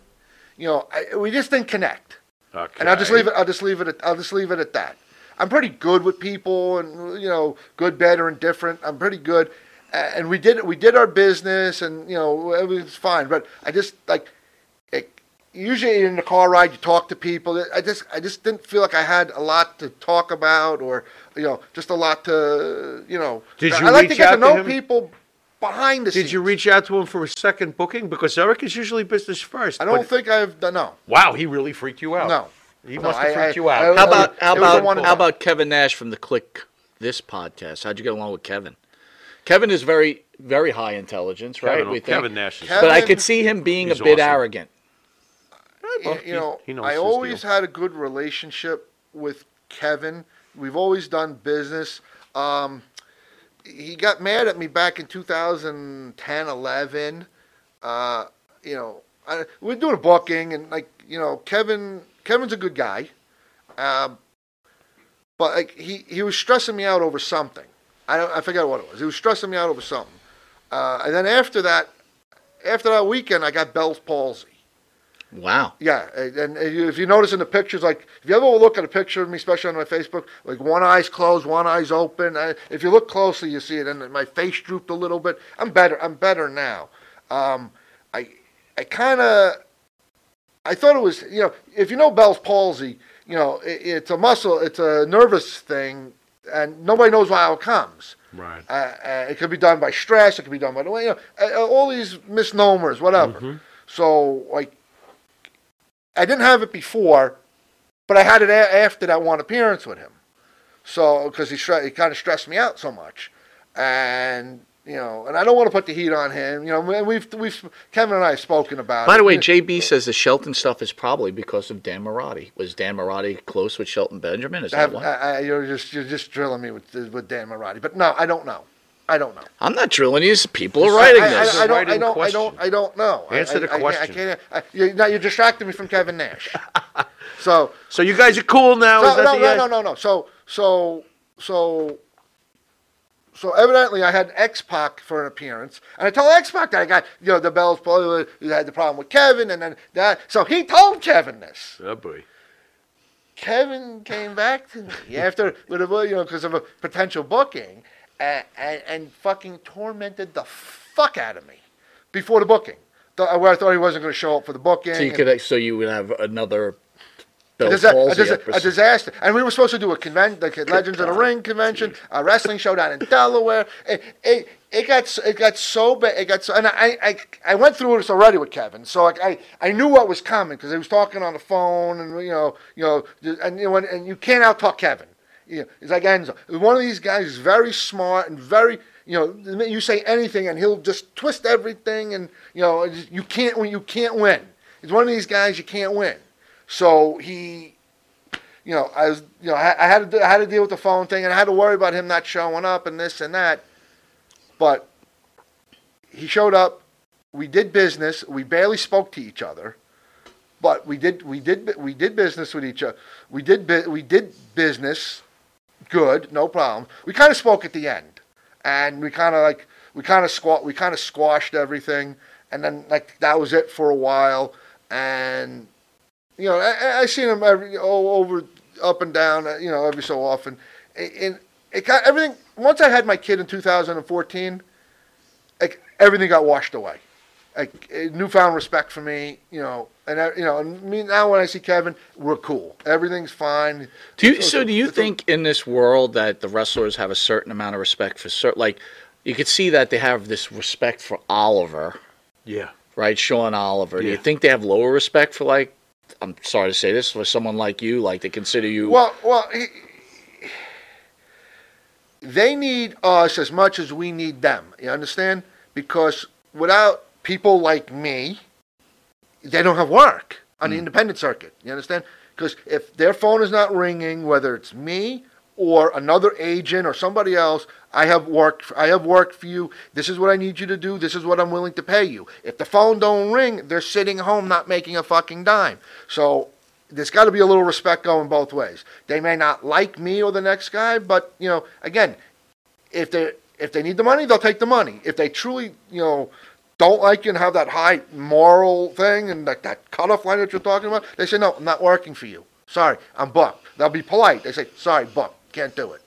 You know, I, we just didn't connect. Okay. And I'll just leave it. I'll just leave it. At, I'll just leave it at that. I'm pretty good with people, and you know, good, bad, or indifferent. I'm pretty good, and we did we did our business, and you know, it was fine. But I just like, usually in the car ride, you talk to people. I just I just didn't feel like I had a lot to talk about, or you know, just a lot to you know. Did I you like to reach get out to to know him? people behind the Did scenes. you reach out to him for a second booking? Because Eric is usually business first. I don't think I've done. No, Wow, he really freaked you out. no. He No, must have freaked I- you out. I- How about how It was a about how about Kevin Nash from the Kliq This podcast? How'd you get along with Kevin? Kevin is very very high intelligence, right? Kevin, we think. Kevin Nash is Kevin- but I could see him being a bit awesome. arrogant. You, you know, he knows I his always deal. had a good relationship with Kevin. We've always done business. Um, he got mad at me back in 2010, 11. Uh, you know, I, we we're doing a booking, and like, you know, Kevin, Kevin's a good guy, um, but like he he was stressing me out over something. I don't, I forget what it was. He was stressing me out over something. Uh, and then after that, after that weekend, I got Bell's palsy. Wow. Yeah, and if you notice in the pictures, like if you ever look at a picture of me, especially on my Facebook, like one eye's closed, one eye's open. I, if you look closely, you see it, and my face drooped a little bit. I'm better. I'm better now. Um, I I kind of I thought it was you know if you know Bell's palsy, you know it, it's a muscle, it's a nervous thing, and nobody knows how it comes. Right. Uh, uh, it could be done by stress. It could be done by the way, you know, all these misnomers, whatever. Mm-hmm. So like, I didn't have it before, but I had it a- after that one appearance with him. So because he stre- he kind of stressed me out so much, and You know, and I don't want to put the heat on him. You know, and we've we've Kevin and I have spoken about. By it. the way, JB says the Shelton stuff is probably because of Dan Marotti. Was Dan Marotti close with Shelton Benjamin? Is that why? I, I, you're just you're just drilling me with with Dan Marotti, but no, I don't know. I don't know. I'm not drilling you. People are writing I, this. I, I, don't, I don't. I don't. I don't know. Answer I, the I, I, question. I can't. I, you, now you're distracting me from Kevin Nash. <laughs> so. So you guys are cool now? So, Is that no, the no, no, no, no. So, so, so, so evidently, I had X Pac for an appearance, and I told X Pac that I got, you know, the bells probably had the problem with Kevin, and then that. So he told Kevin this. Oh boy. Kevin came back to me after, with a, you know, because of a potential booking, and, and, and fucking tormented the fuck out of me before the booking. Th- uh, Where I thought he wasn't going to show up for the booking. So you and- could, so you would have another a, disa- a, disa- a disaster. And we were supposed to do a convention, the a Legends of the Ring convention, a wrestling show down in Delaware. It, it, it got it got so bad. It got so, and I, I I went through this already with Kevin, so like I, I knew what was coming because he was talking on the phone, and you know you know and you know and, and you can't out talk Kevin. You know, he's like Enzo. One of these guys is very smart and very you know you say anything and he'll just twist everything and you know you can't you can't win. He's one of these guys you can't win. So he you know, I was, you know, I, I had to, I had to deal with the phone thing, and I had to worry about him not showing up and this and that. But he showed up. We did business. We barely spoke to each other, but we did, we did, we did business with each other. We did, we did business, good, no problem. We kind of spoke at the end, and we kind of like, we kind of squat, we kind of squashed everything, and then like that was it for a while, and you know, I, I seen him every over up and down, uh, you know, every so often. And it got everything. Once I had my kid in 2014, like everything got washed away. Like a newfound respect for me, you know, and I, you know, and me now when I see Kevin, we're cool. Everything's fine. Do you, It's- so do you it's a- think in this world that the wrestlers have a certain amount of respect for certain, like you could see that they have this respect for Oliver, Yeah. right? Sean Oliver. Do you think they have lower respect for like, I'm sorry to say this, for someone like you, like they consider you? Well, well, he, they need us as much as we need them. You understand? Because without people like me, they don't have work on the hmm. independent circuit. You understand? Because if their phone is not ringing, whether it's me or another agent or somebody else, I have work. I have work for you. This is what I need you to do. This is what I'm willing to pay you. If the phone don't ring, they're sitting home not making a fucking dime. So there's got to be a little respect going both ways. They may not like me or the next guy, but you know, again, if they if they need the money, they'll take the money. If they truly, you know, don't like you and have that high moral thing and that, that cutoff line that you're talking about, they say, no, I'm not working for you. Sorry, I'm booked. They'll be polite. They say, sorry, booked. Can't do it.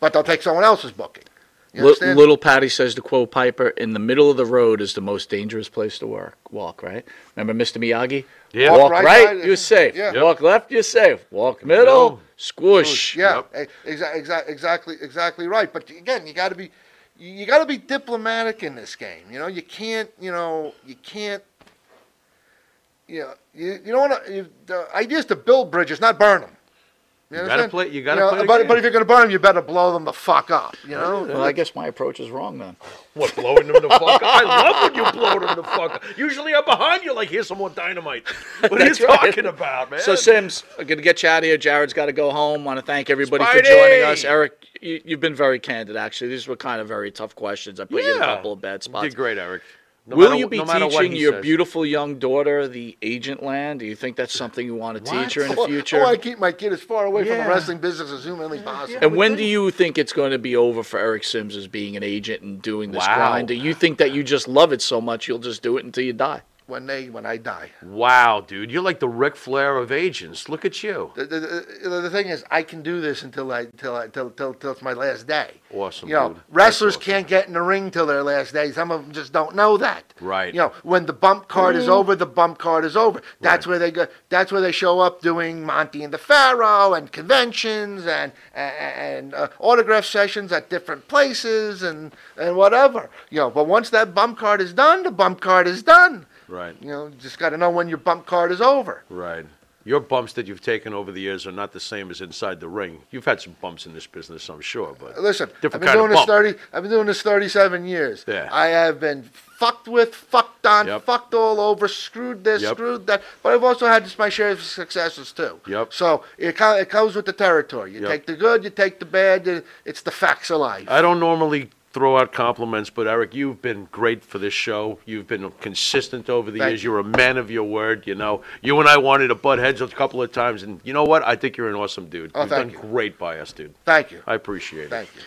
But they'll take someone else's booking. You Li- understand? Little Patty says to quote Piper, "In the middle of the road is the most dangerous place to work. Walk right. Remember Mr. Miyagi? Yeah. Walk Walk right, right side, you're safe. yeah. Yep. Walk left, you're safe. Walk middle, Middle, squish. Yeah, exactly, exactly, exactly, exactly right. But again, you got to be, you got to be diplomatic in this game. You know, you can't, you know, you can't, you know, you, you don't want to. The idea is to build bridges, not burn them. You, You gotta play- you gotta know, play but, but if you're going to burn them, you better blow them the fuck up. You know. Well, I guess my approach is wrong then. What, blowing them the fuck up? I love when you blow them the fuck up. Usually I'm behind you like, here's some more dynamite. <laughs> What are you That's right. talking about, man? So Sims, I'm gonna get you out of here. Jared's got to go home. Want to thank everybody for joining us. Eric, you, you've been very candid. Actually, these were kind of very tough questions. I put you in a couple of bad spots. You spots. did great, Eric. No Will matter- you be no teaching your says. beautiful young daughter the agent land? Do you think that's something you want to teach her in the want- future? Oh, I want to keep my kid as far away from the wrestling business as humanly possible. And when do you think it's going to be over for Eric Sims as being an agent and doing this Wow. grind? Do you think that you just love it so much you'll just do it until you die? When they when I die. Wow, dude, you're like the Ric Flair of agents. Look at you. The, the, the, the thing is, I can do this until I till I till till, till it's my last day. Awesome, You know, dude. Wrestlers awesome. can't get in the ring till their last day. Some of them just don't know that. Right. You know, when the bump card is over, the bump card is over. That's where they go. That's where they show up doing Monty and the Pharaoh and conventions and and uh, autograph sessions at different places and and whatever. You know, but once that bump card is done, the bump card is done. Right, You know, just got to know when your bump card is over. right. Your bumps that you've taken over the years are not the same as inside the ring. You've had some bumps in this business, I'm sure, but Listen, I've been doing this bump. thirty. I've been doing this thirty-seven years. Yeah. I have been fucked with, fucked on, Yep. fucked all over, screwed this, Yep. screwed that. But I've also had my share of successes too. Yep. So it it comes with the territory. You Yep. take the good, you take the bad. uh, It's the facts of life. I don't normally throw out compliments, but Eric, you've been great for this show. You've been consistent over the Thank years. you. You're a man of your word. You know, you and I wanted to butt heads a couple of times, and you know what? I think you're an awesome dude. Oh, You've thank done you. great by us, dude. Thank you. I appreciate it. Thank you.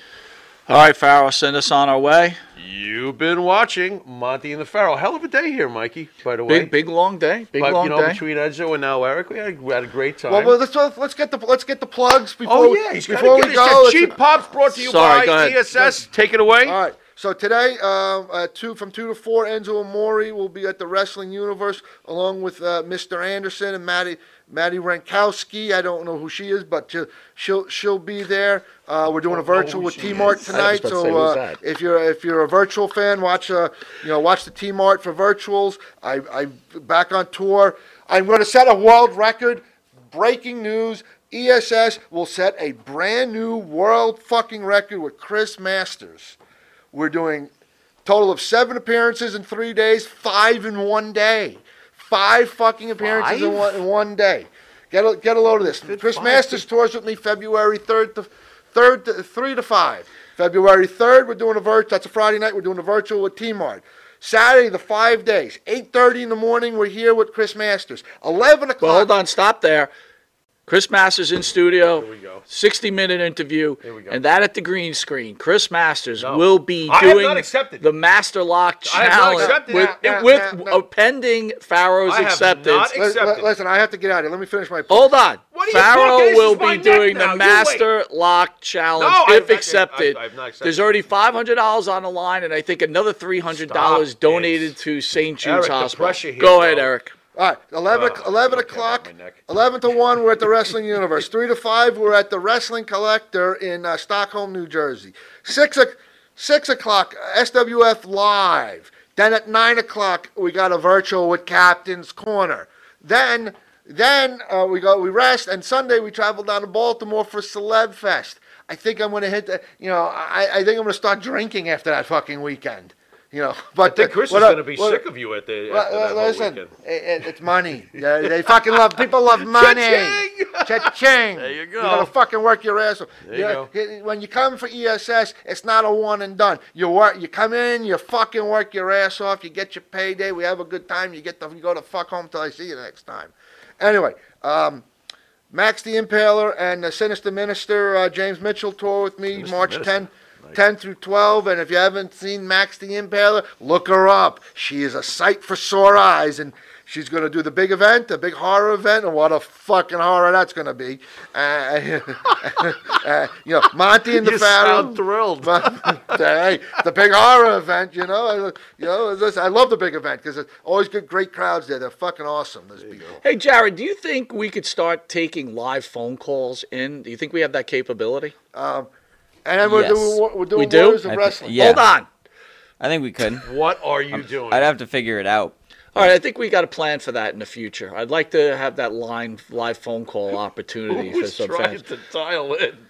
All right, Pharaoh, send us on our way. You've been watching Monty and the Pharaoh. Hell of a day here, Mikey. By the way, Big, big long day. Big but long you know, day. between Enzo and now Eric, we had, we had a great time. Well, well, let's let's get the let's get the plugs before. oh yeah, he's before to we go. cheap pops brought to you Sorry, by go. ESS. Take it away. All right. So today, um, uh, two from two to four, Enzo Amore will be at the Wrestling Universe along with uh, Mr. Anderson and Maddie Maddie Rankowski. I don't know who she is, but she'll she'll, be there. Uh, we're doing a virtual with T Mart tonight. So say, uh, if you're if you're a virtual fan, watch uh, you know watch the T Mart for virtuals. I I back on tour. I'm going to set a world record. Breaking news. ESS will set a brand new world fucking record with Chris Masters. We're doing total of seven appearances in three days, five in one day. Five fucking appearances in one, in one day. Get a, get a load of this. Chris five Masters tours with me February 3rd to, 3rd to, 3 to 5. February 3rd, we're doing a virtual. That's a Friday night. We're doing a virtual with T-Mart. Saturday, the five days. 8.30 in the morning, we're here with Chris Masters. 11 o'clock. Well, hold on, stop there. Chris Masters in studio. we go. 60 minute interview. Here we go. And that at the green screen. Chris Masters No. will be I doing the Master Lock I have not challenge with, Nah, nah, with nah, nah. pending Pharaoh's acceptance. not Li- li- accepted. listen, I have to get out of here. Let me finish my Hold on. What are Pharaoh will be doing now. the You Master Lock Challenge No, I've if not- accepted. I've- I've accepted. There's already $500 on the line, and I think another $300 Stop donated it. to St. Jude's Eric, the Hospital. pressure here, Go ahead. Eric. All right, 11, Oh, 11 okay, o'clock, my neck. 11 to 1, we're at the <laughs> Wrestling Universe. 3 to 5, we're at the Wrestling Collector in uh, Stockholm, New Jersey. 6, o- 6 o'clock, SWF Live. Then at 9 o'clock, we got a virtual with Captain's Corner. Then, then uh, we go, we rest, and Sunday we travel down to Baltimore for Celeb Fest. I think I'm going to hit the, you know, I, I think I'm going to start drinking after that fucking weekend. You know, but I think Chris what is going to be what- sick of you at the well, after uh, that whole listen, it, it- it's money. Yeah, they fucking love. People love <laughs> money. Cha-ching! Cha-ching. There you go. You gotta fucking work your ass off. There you Yeah, he- When you come for ESS, it's not a one and done. You work. You come in. You fucking work your ass off. You get your payday. We have a good time. You get the. You go to fuck home till I see you next time. Anyway, um, Max the Impaler and the Sinister Minister uh, James Mitchell tour with me Sinister March Minister. 10. 10 through 12, and if you haven't seen Max the Impaler, look her up. She is a sight for sore eyes, and she's going to do the big event, the big horror event, and what a fucking horror that's going to be. Uh, <laughs> uh, you know, Monty and the You Pharaoh. sound thrilled. <laughs> hey, the big horror event, you know. I, you know, this, I love the big event because it's always good, great crowds there. They're fucking awesome. Those people. Hey, Jared, do you think we could start taking live phone calls in? Do you think we have that capability? Um, and then we're Yes. doing we're doing We do? Warriors of I thi- Wrestling. yeah. Hold on. I think we could. What are you doing? I'd have to figure it out. All right, I think we got a plan for that in the future. I'd like to have that line live phone call opportunity <laughs> for Who's some trying fans. to dial in? <laughs>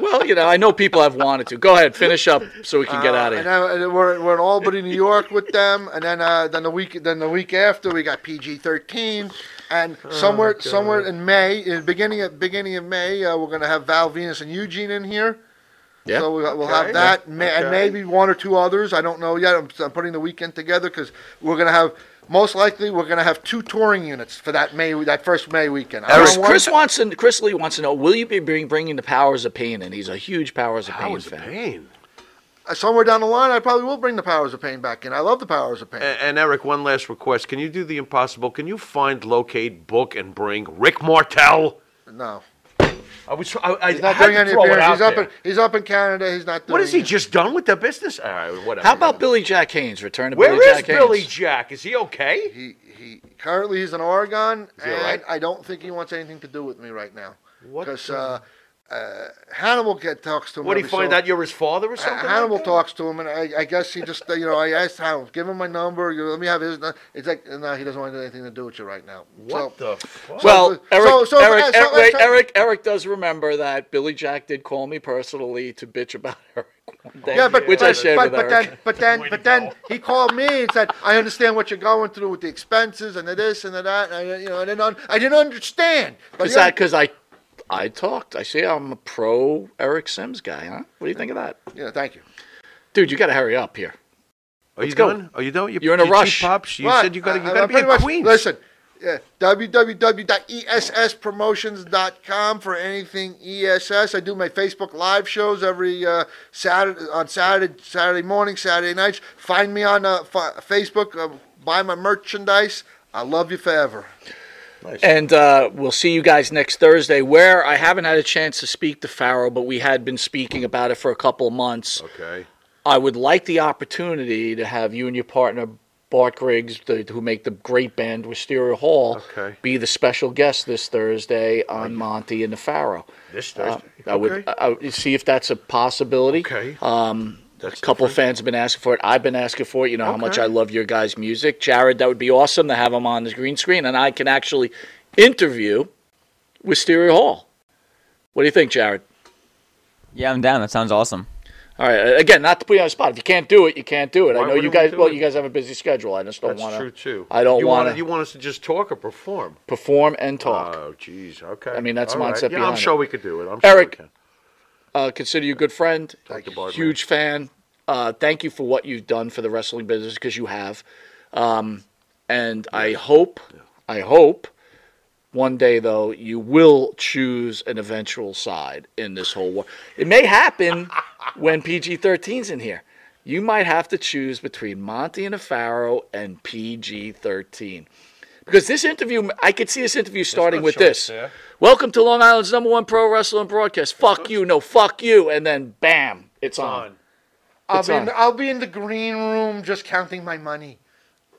Well, you know, I know people have wanted to. Go ahead, finish up so we can get Uh, out of here. and then we're, we're in Albany, New York with them, and then uh, then the week then the week after we got PG thirteen, and Oh, somewhere somewhere in May, in beginning of beginning of May, uh, we're gonna have Val Venis and Eugene in here. Yeah. So we'll, we'll Okay. have that, ma- and Okay. maybe one or two others. I don't know yet. I'm, I'm putting the weekend together because we're gonna have most likely we're gonna have two touring units for that May that first May weekend. I Chris, don't Chris wants to. Chris Lee wants to know: Will you be bring, bringing the Powers of Pain? And he's a huge Powers of Pain Powers of fan. pain. uh, somewhere down the line, I probably will bring the Powers of Pain back in. I love the Powers of Pain. And, and Eric, one last request. Can you do the impossible? Can you find, locate, book, and bring Rick Martel? no. I was. I, I He's not doing to any throw appearances. He's up, there. in, he's up in Canada. He's not doing What is he it. just done with the business? All right, whatever. How about Billy Jack Haynes? Return to Where Billy is Jack Billy Jack? Is he okay? He, he currently he's in Oregon, he and right? I don't think he wants anything to do with me right now. What Because the- uh, uh, Hannibal get talks to him. What do you find so- out you're his father or Uh, something? Hannibal like talks to him, and I, I guess he just, uh, you know, I asked Hannibal, give him my number. You know, let me have his. nu-" It's like, no, he doesn't want anything to do with you right now. What so, the fuck? Well, so- Eric, so- so- Eric, so- Eric, wait, so- Eric, Eric does remember that Billy Jack did call me personally to bitch about <laughs> Eric one day, Yeah, but which but, I shared but, with but Eric. then but then but then he called me and said, "I understand what you're going through with the expenses and the this and the that." And I, you know, I didn't un- I didn't understand. But Is that because I, I talked? I say I'm a pro Eric Sims guy, huh? What do you think of that, yeah, thank you. dude? You got to hurry up here. Are you Let's go. done? Are you done? You, You're in a you cheap rush. Pops? You What? said you got to you I- got to I be pretty in much- Queens. Listen, yeah, www.esspromotions.com for anything ESS. I do my Facebook live shows every uh, Saturday on Saturday Saturday morning, Saturday nights. Find me on uh, fa- Facebook. Uh, buy my merchandise. I love you forever. And uh, we'll see you guys next Thursday, where I haven't had a chance to speak to Pharaoh, but we had been speaking about it for a couple of months. Okay. I would like the opportunity to have you and your partner, Bart Griggs, the, who make the great band Wisteria Hall, Okay. be the special guest this Thursday on Monty and the Pharaoh. This Uh, Thursday. I would Okay. I, would see if that's a possibility. Okay. Um, a couple of different. fans have been asking for it. I've been asking for it. You know how much I love your guys' music. Jared, that would be awesome to have him on the green screen, and I can actually interview Wisteria Hall. What do you think, Jared? Yeah, I'm down. That sounds awesome. All right. Again, not to put you on the spot. If you can't do it, you can't do it. Why I know you wouldn't we guys. Well, it? you guys have a busy schedule. I just don't That's want to. true too. I don't want wanna- You want us to just talk or perform? perform and talk. Oh, jeez. Okay. I mean, that's the All right. mindset Yeah, I'm it. sure we could do it. I'm sure Eric, we can. Uh, consider you a good friend. Thank you, Bart, Huge fan. Uh, thank you for what you've done for the wrestling business because you have. Um, and I hope, I hope, one day though you will choose an eventual side in this whole war. It may happen <laughs> when PG-13's in here. You might have to choose between Monty and the Pharaoh and PG-13. Because this interview, I could see this interview starting with choice this. there. Welcome to Long Island's number one pro wrestling broadcast. Fuck you, no, fuck you, and then bam, it's on. I'll It's be, in the, I'll be in the green room just counting my money.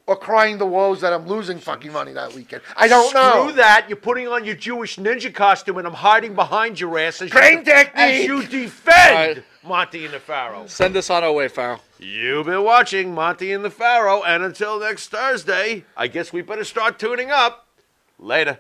Or crying the woes that I'm losing fucking money that weekend. I don't know. Screw that. You're putting on your Jewish ninja costume and I'm hiding behind your ass as, Crane you, technique. as you defend All Monty and the Pharaoh. Send us on our way, Pharaoh. You've been watching Monty and the Pharaoh, and until next Thursday, I guess we better start tuning up. Later.